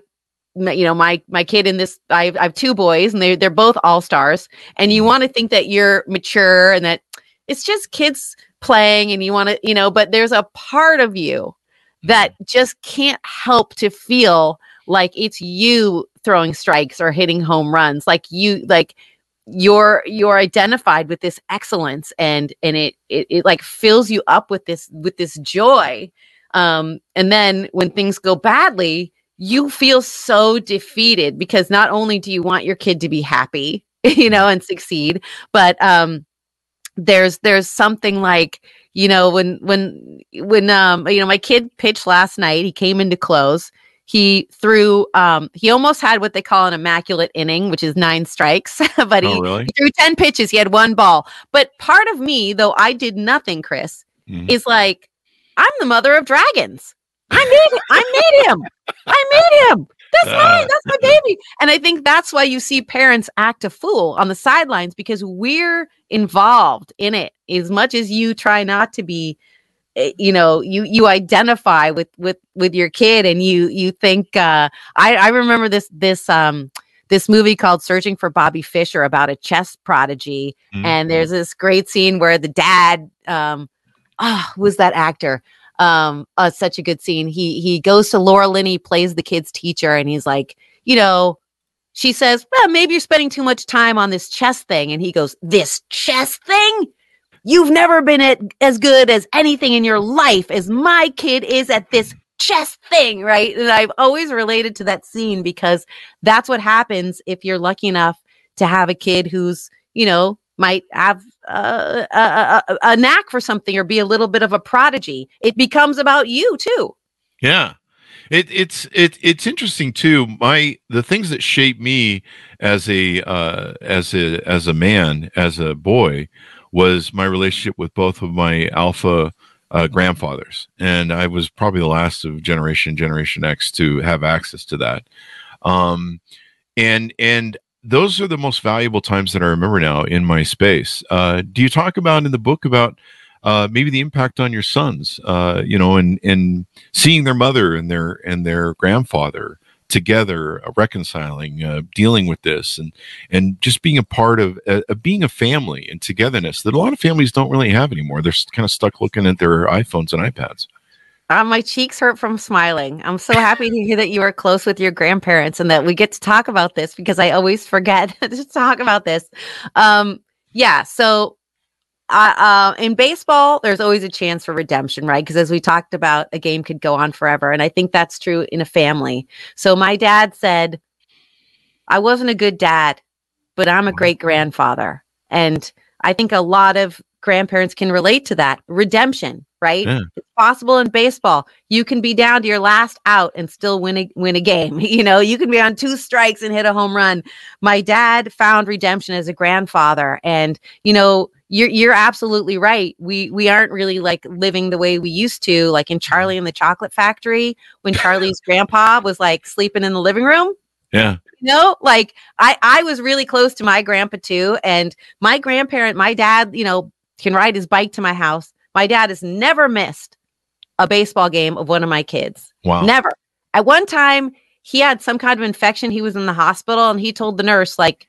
you know my my kid in this I have, I have two boys and they they're both all stars. And you want to think that you're mature and that it's just kids playing and you want to you know but there's a part of you that just can't help to feel like it's you throwing strikes or hitting home runs like you like you're you're identified with this excellence and and it, it it like fills you up with this with this joy. Um and then when things go badly you feel so defeated because not only do you want your kid to be happy you know and succeed but um there's there's something like you know when when when um you know my kid pitched last night he came into close he threw um he almost had what they call an immaculate inning which is nine strikes but he, Oh, really? he threw 10 pitches. He had one ball. But part of me though i did nothing chris Mhm. is like i'm the mother of dragons. I made i made him. I made him. That's Ah. mine. That's my baby. And i think that's why you see parents act a fool on the sidelines because we're involved in it as much as you try not to be you know you you identify with with with your kid and you you think uh i i remember this this um this movie called searching for bobby fischer about a chess prodigy. Mhm. and there's this great scene where the dad um ah who was that actor? Um uh, such a good scene. He he goes to laura linney plays the kid's teacher and he's like you know she says well maybe you're spending too much time on this chess thing. And he goes this chess thing you've never been at, as good as anything in your life as my kid is at this chess thing right and i've always related to that scene because that's what happens if you're lucky enough to have a kid who's you know might have uh, a, a, a, knack for something or be a little bit of a prodigy it becomes about you too Yeah. It, it's it, it's interesting too. My the things that shape me as a uh, as a as a man as a boy was my relationship with both of my alpha uh, grandfathers, and I was probably the last of generation Generation X to have access to that. Um, and and those are the most valuable times that I remember now in my space. Uh, do you talk about in the book about uh, maybe the impact on your sons? Uh, you know, and and seeing their mother and their and their grandfather together uh, reconciling uh, dealing with this and and just being a part of uh, being a family and togetherness that a lot of families don't really have anymore they're kind of stuck looking at their iphones and ipads Uh, my cheeks hurt from smiling. I'm so happy to hear that you are close with your grandparents and that we get to talk about this because I always forget to talk about this. Um, yeah, so uh, uh, in baseball, there's always a chance for redemption, right? Because as we talked about, a game could go on forever. And I think that's true in a family. So my dad said, I wasn't a good dad, but I'm a great grandfather. And I think a lot of grandparents can relate to that redemption, right? Yeah. It's possible in baseball. You can be down to your last out and still win a win a game. You know, you can be on two strikes and hit a home run. My dad found redemption as a grandfather, and you know, you're you're absolutely right. We we aren't really like living the way we used to, like in Charlie and the Chocolate Factory, when Charlie's grandpa was like sleeping in the living room Yeah. you know like i i was really close to my grandpa too and my grandparent my dad you know can ride his bike to my house. My dad has never missed a baseball game of one of my kids. Wow. never. At one time he had some kind of infection. He was in the hospital and he told the nurse like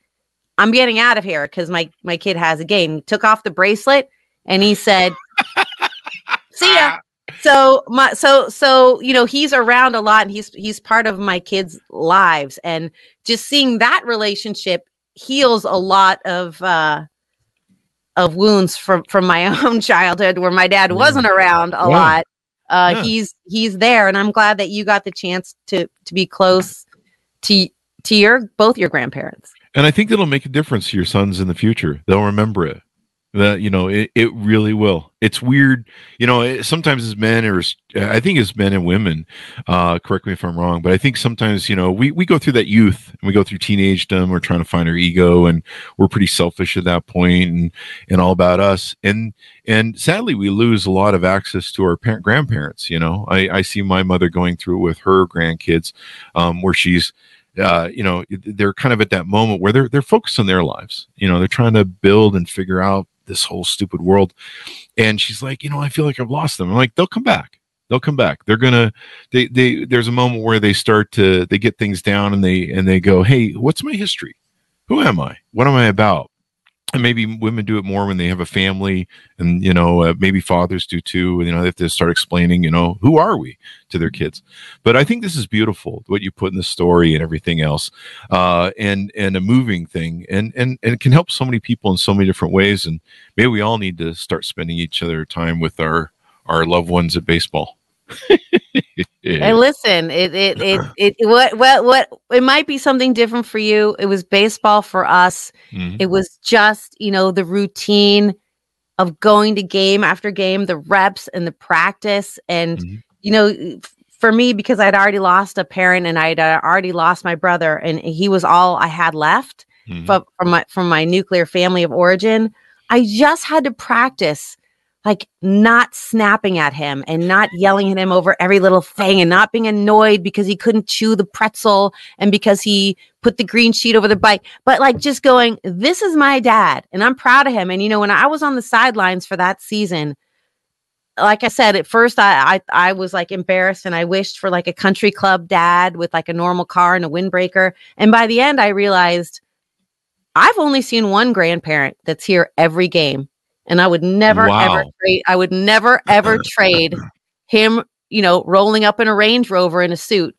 i'm getting out of here because my my kid has a game. He took off the bracelet and he said see ya. So my so so you know he's around a lot and he's he's part of my kids lives. And just seeing that relationship heals a lot of uh of wounds from from my own childhood where my dad wasn't around a Wow. lot uh Yeah. he's he's there and i'm glad that you got the chance to to be close to to your both your grandparents And I think it'll make a difference to your sons in the future. They'll remember it. That you know, it, it really will. It's weird, you know. It, sometimes as men, or I think as men and women, uh, correct me if I'm wrong, but I think sometimes you know we we go through that youth and we go through teenagedom. We're trying to find our ego, and we're pretty selfish at that point, and and all about us. And and sadly, we lose a lot of access to our parent grandparents. You know, I I see my mother going through it with her grandkids, um, where she's uh, you know, they're kind of at that moment where they're they're focused on their lives. You know, they're trying to build and figure out this whole stupid world. And she's like, you know, I feel like I've lost them. I'm like, they'll come back. They'll come back. They're gonna. They they. There's a moment where they start to they get things down and they and they go, hey, what's my history? Who am I? What am I about? And maybe women do it more when they have a family, and you know, uh, maybe fathers do too. And you know, they have to start explaining, you know, who are we to their kids but I think this is beautiful what you put in the story and everything else, uh, and and a moving thing, and and and it can help so many people in so many different ways. And maybe we all need to start spending each other time with our our loved ones at baseball. Hey, listen, it it it it what what what it might be something different for you. It was baseball for us. Mhm. It was just, you know, the routine of going to game after game, the reps and the practice and Mhm. you know, for me because I'd already lost a parent and I'd uh, already lost my brother and he was all I had left Mhm. from from my from my nuclear family of origin, I just had to practice like not snapping at him and not yelling at him over every little thing and not being annoyed because he couldn't chew the pretzel and because he put the green sheet over the bike, but like just going, this is my dad and I'm proud of him. And you know, when I was on the sidelines for that season, like I said, at first I, I I was like embarrassed and I wished for like a country club dad with like a normal car and a windbreaker. And by the end, I realized I've only seen one grandparent that's here every game. And I would never ever trade I would never ever trade him, you know, rolling up in a Range Rover in a suit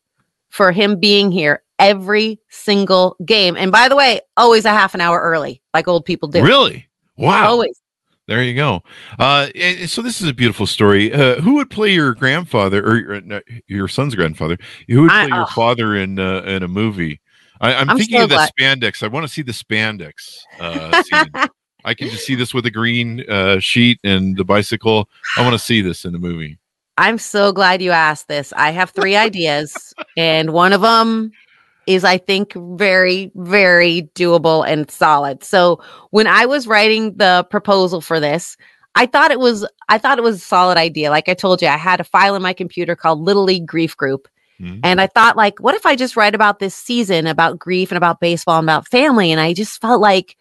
for him being here every single game. And by the way, always a half an hour early, like old people do. Really? Wow. Always. There you go. Uh, so this is a beautiful story. Uh, who would play your grandfather or your, no, your son's grandfather? Who would I- play your oh. father in uh, in a movie? I, I'm, I'm thinking so of the glad- spandex. I want to see the spandex uh, scene. I can just see this with a green uh, sheet and the bicycle. I want to see this in the movie. I'm so glad you asked this. I have three ideas, and one of them is, I think, very, very doable and solid. So when I was writing the proposal for this, I thought it was, I thought it was a solid idea. Like I told you, I had a file in my computer called Little League Grief Group, Mhm. and I thought, like, what if I just write about this season, about grief and about baseball and about family? And I just felt like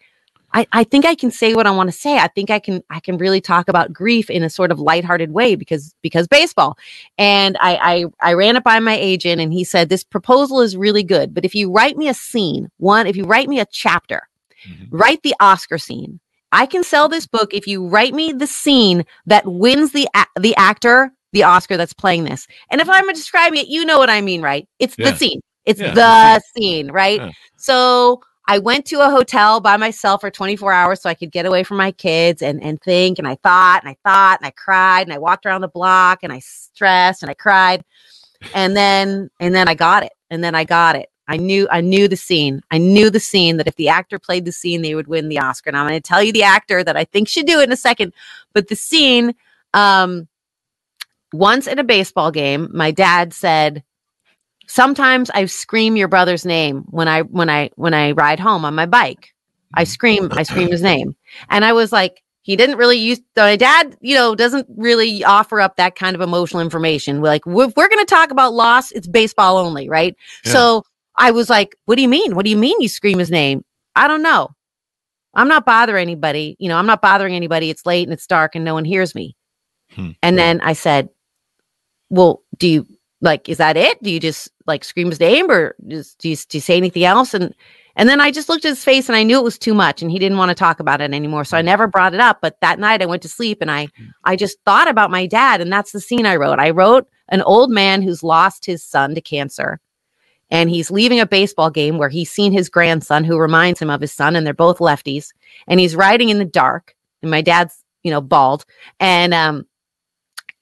I, I think I can say what I want to say. I think I can I can really talk about grief in a sort of lighthearted way because because baseball. And I, I I ran it by my agent and he said this proposal is really good, but if you write me a scene, one if you write me a chapter, Mhm. write the Oscar scene. I can sell this book if you write me the scene that wins the a- the actor the Oscar that's playing this. And if I'm describing it, you know what I mean, right? It's Yeah. the scene. It's Yeah, the scene, right? Yeah. So I went to a hotel by myself for 24 hours so I could get away from my kids and and think. And I thought and I thought and I cried and I walked around the block and I stressed and I cried. And then and then I got it. And then I got it. I knew I knew the scene. I knew the scene that if the actor played the scene, they would win the Oscar. And I'm going to tell you the actor that I think should do it in a second. But the scene, um, once in a baseball game, my dad said, "Sometimes I scream your brother's name when I when I when I ride home on my bike. I scream I scream his name." And I was like, he didn't really use my dad you know doesn't really offer up that kind of emotional information. We're like we're, we're going to talk about loss. It's baseball only right? Yeah. so i was like what do you mean? What do you mean you scream his name? I don't know. I'm not bothering anybody. You know i'm not bothering anybody. It's late and it's dark and no one hears me. Hmm. and then i said well do you like is that it do you just like scream his name or just, do, you, do you say anything else and and then I just looked at his face and I knew it was too much and he didn't want to talk about it anymore. So I never brought it up. But that night I went to sleep and I I just thought about my dad and that's the scene I wrote. I wrote an old man who's lost his son to cancer. And he's leaving a baseball game where he's seen his grandson who reminds him of his son and they're both lefties. And he's riding in the dark. And my dad's, you know, bald. And um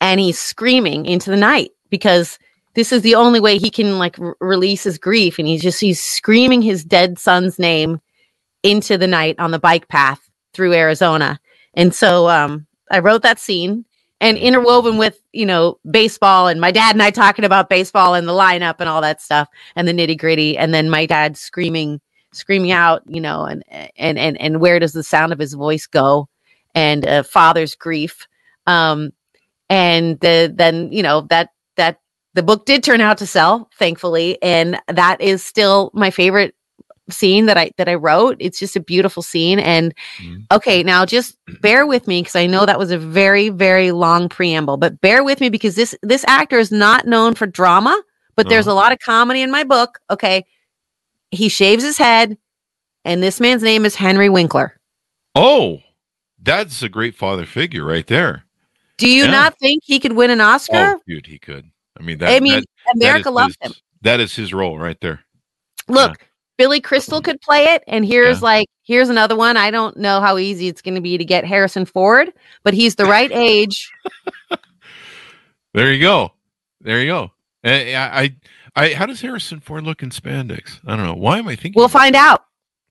and he's screaming into the night because this is the only way he can like r- release his grief and he's just he's screaming his dead son's name into the night on the bike path through Arizona. And so um I wrote that scene and interwoven with, you know, baseball and my dad and I talking about baseball and the lineup and all that stuff and the nitty-gritty and then my dad screaming screaming out, you know, and and and and where does the sound of his voice go and uh, father's grief. Um and the, then, you know, that that the book did turn out to sell thankfully and that is still my favorite scene that i that i wrote it's just a beautiful scene and Mhm. okay now just bear with me because i know that was a very very long preamble but bear with me because this this actor is not known for drama but there's a lot of comedy in my book okay he shaves his head and this man's name is henry winkler Oh, that's a great father figure right there. do you Yeah. not think he could win an oscar Oh, dude, he could. I mean, that, i mean that- that america is loves his- him That is his role right there. look billy crystal could play it and here's Yeah. like here's another one i don't know how easy it's going to be to get harrison ford but he's the right age There you go. There you go. Eh, I, I, I, how does Harrison Ford look in spandex? I don't know. Why am I thinking? we'll find out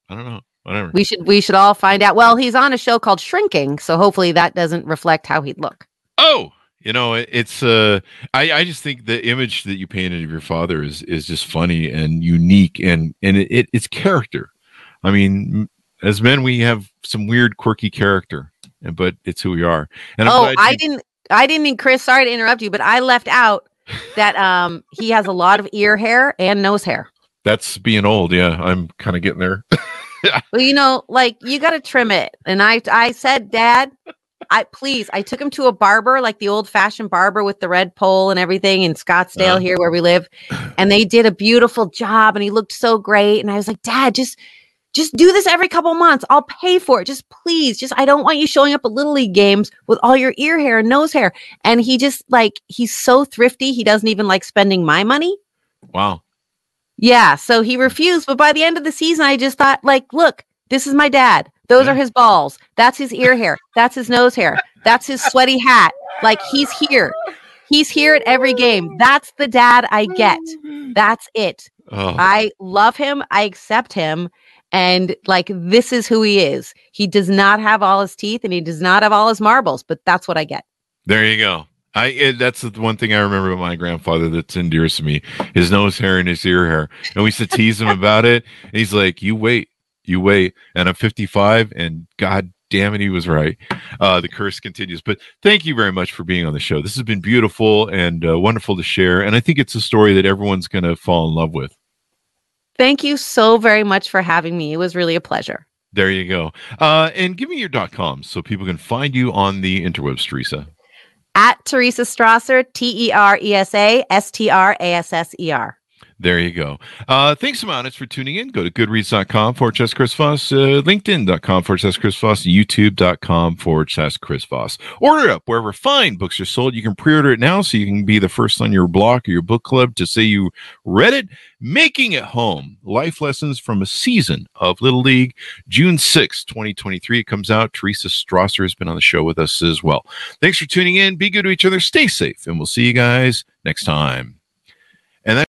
I don't know. Whatever. we should we should all find out well he's on a show called shrinking so hopefully that doesn't reflect how he'd look oh, you know, it's. Uh, I, I just think the image that you painted of your father is is just funny and unique, and and it, it it's character. I mean, as men, we have some weird, quirky character, and but it's who we are. And I'm oh i you- didn't i didn't chris sorry to interrupt you but i left out that um he has a lot of ear hair and nose hair That's being old. Yeah, I'm kind of getting there. Well, you know, like you got to trim it. And I, I said, Dad, I please. I took him to a barber, like the old fashioned barber with the red pole and everything in Scottsdale Uh-huh. here where we live, and they did a beautiful job, and he looked so great. And I was like, Dad, just, just do this every couple months. I'll pay for it. Just please, just I don't want you showing up at little league games with all your ear hair and nose hair. And he just like he's so thrifty. He doesn't even like spending my money. wow. Yeah, so he refused, but by the end of the season, I just thought, like, look, this is my dad. Those Yeah. are his balls. That's his ear hair. That's his nose hair. That's his sweaty hat. Like he's here. He's here at every game. That's the dad I get. That's it. Oh, I love him. I accept him. And like, this is who he is. He does not have all his teeth and he does not have all his marbles, but that's what I get. There you go. I it, that's the one thing I remember about my grandfather that's endears to me: his nose hair and his ear hair. And we used to tease him about it. And he's like, "You wait, you wait." And I'm 55, and God damn it, he was right. Uh, the curse continues. But thank you very much for being on the show. This has been beautiful and uh, wonderful to share. And I think it's a story that everyone's going to fall in love with. Thank you so very much for having me. It was really a pleasure. There you go. Uh, and give me your dot com so people can find you on the interwebs, Teresa. At Teresa Strasser, T E R E S A S T R A S S E R. There you go. Uh, thanks, Amonis, for tuning in. Go to goodreads.com forward slash Chris Voss, uh, LinkedIn.com forward slash Chris Voss, YouTube.com forward slash Chris Voss. Order it up wherever fine books are sold. You can pre order it now so you can be the first on your block or your book club to say you read it. Making it home Life Lessons from a Season of Little League, June 6, 2023. It comes out. Teresa Strasser has been on the show with us as well. Thanks for tuning in. Be good to each other. Stay safe, and we'll see you guys next time.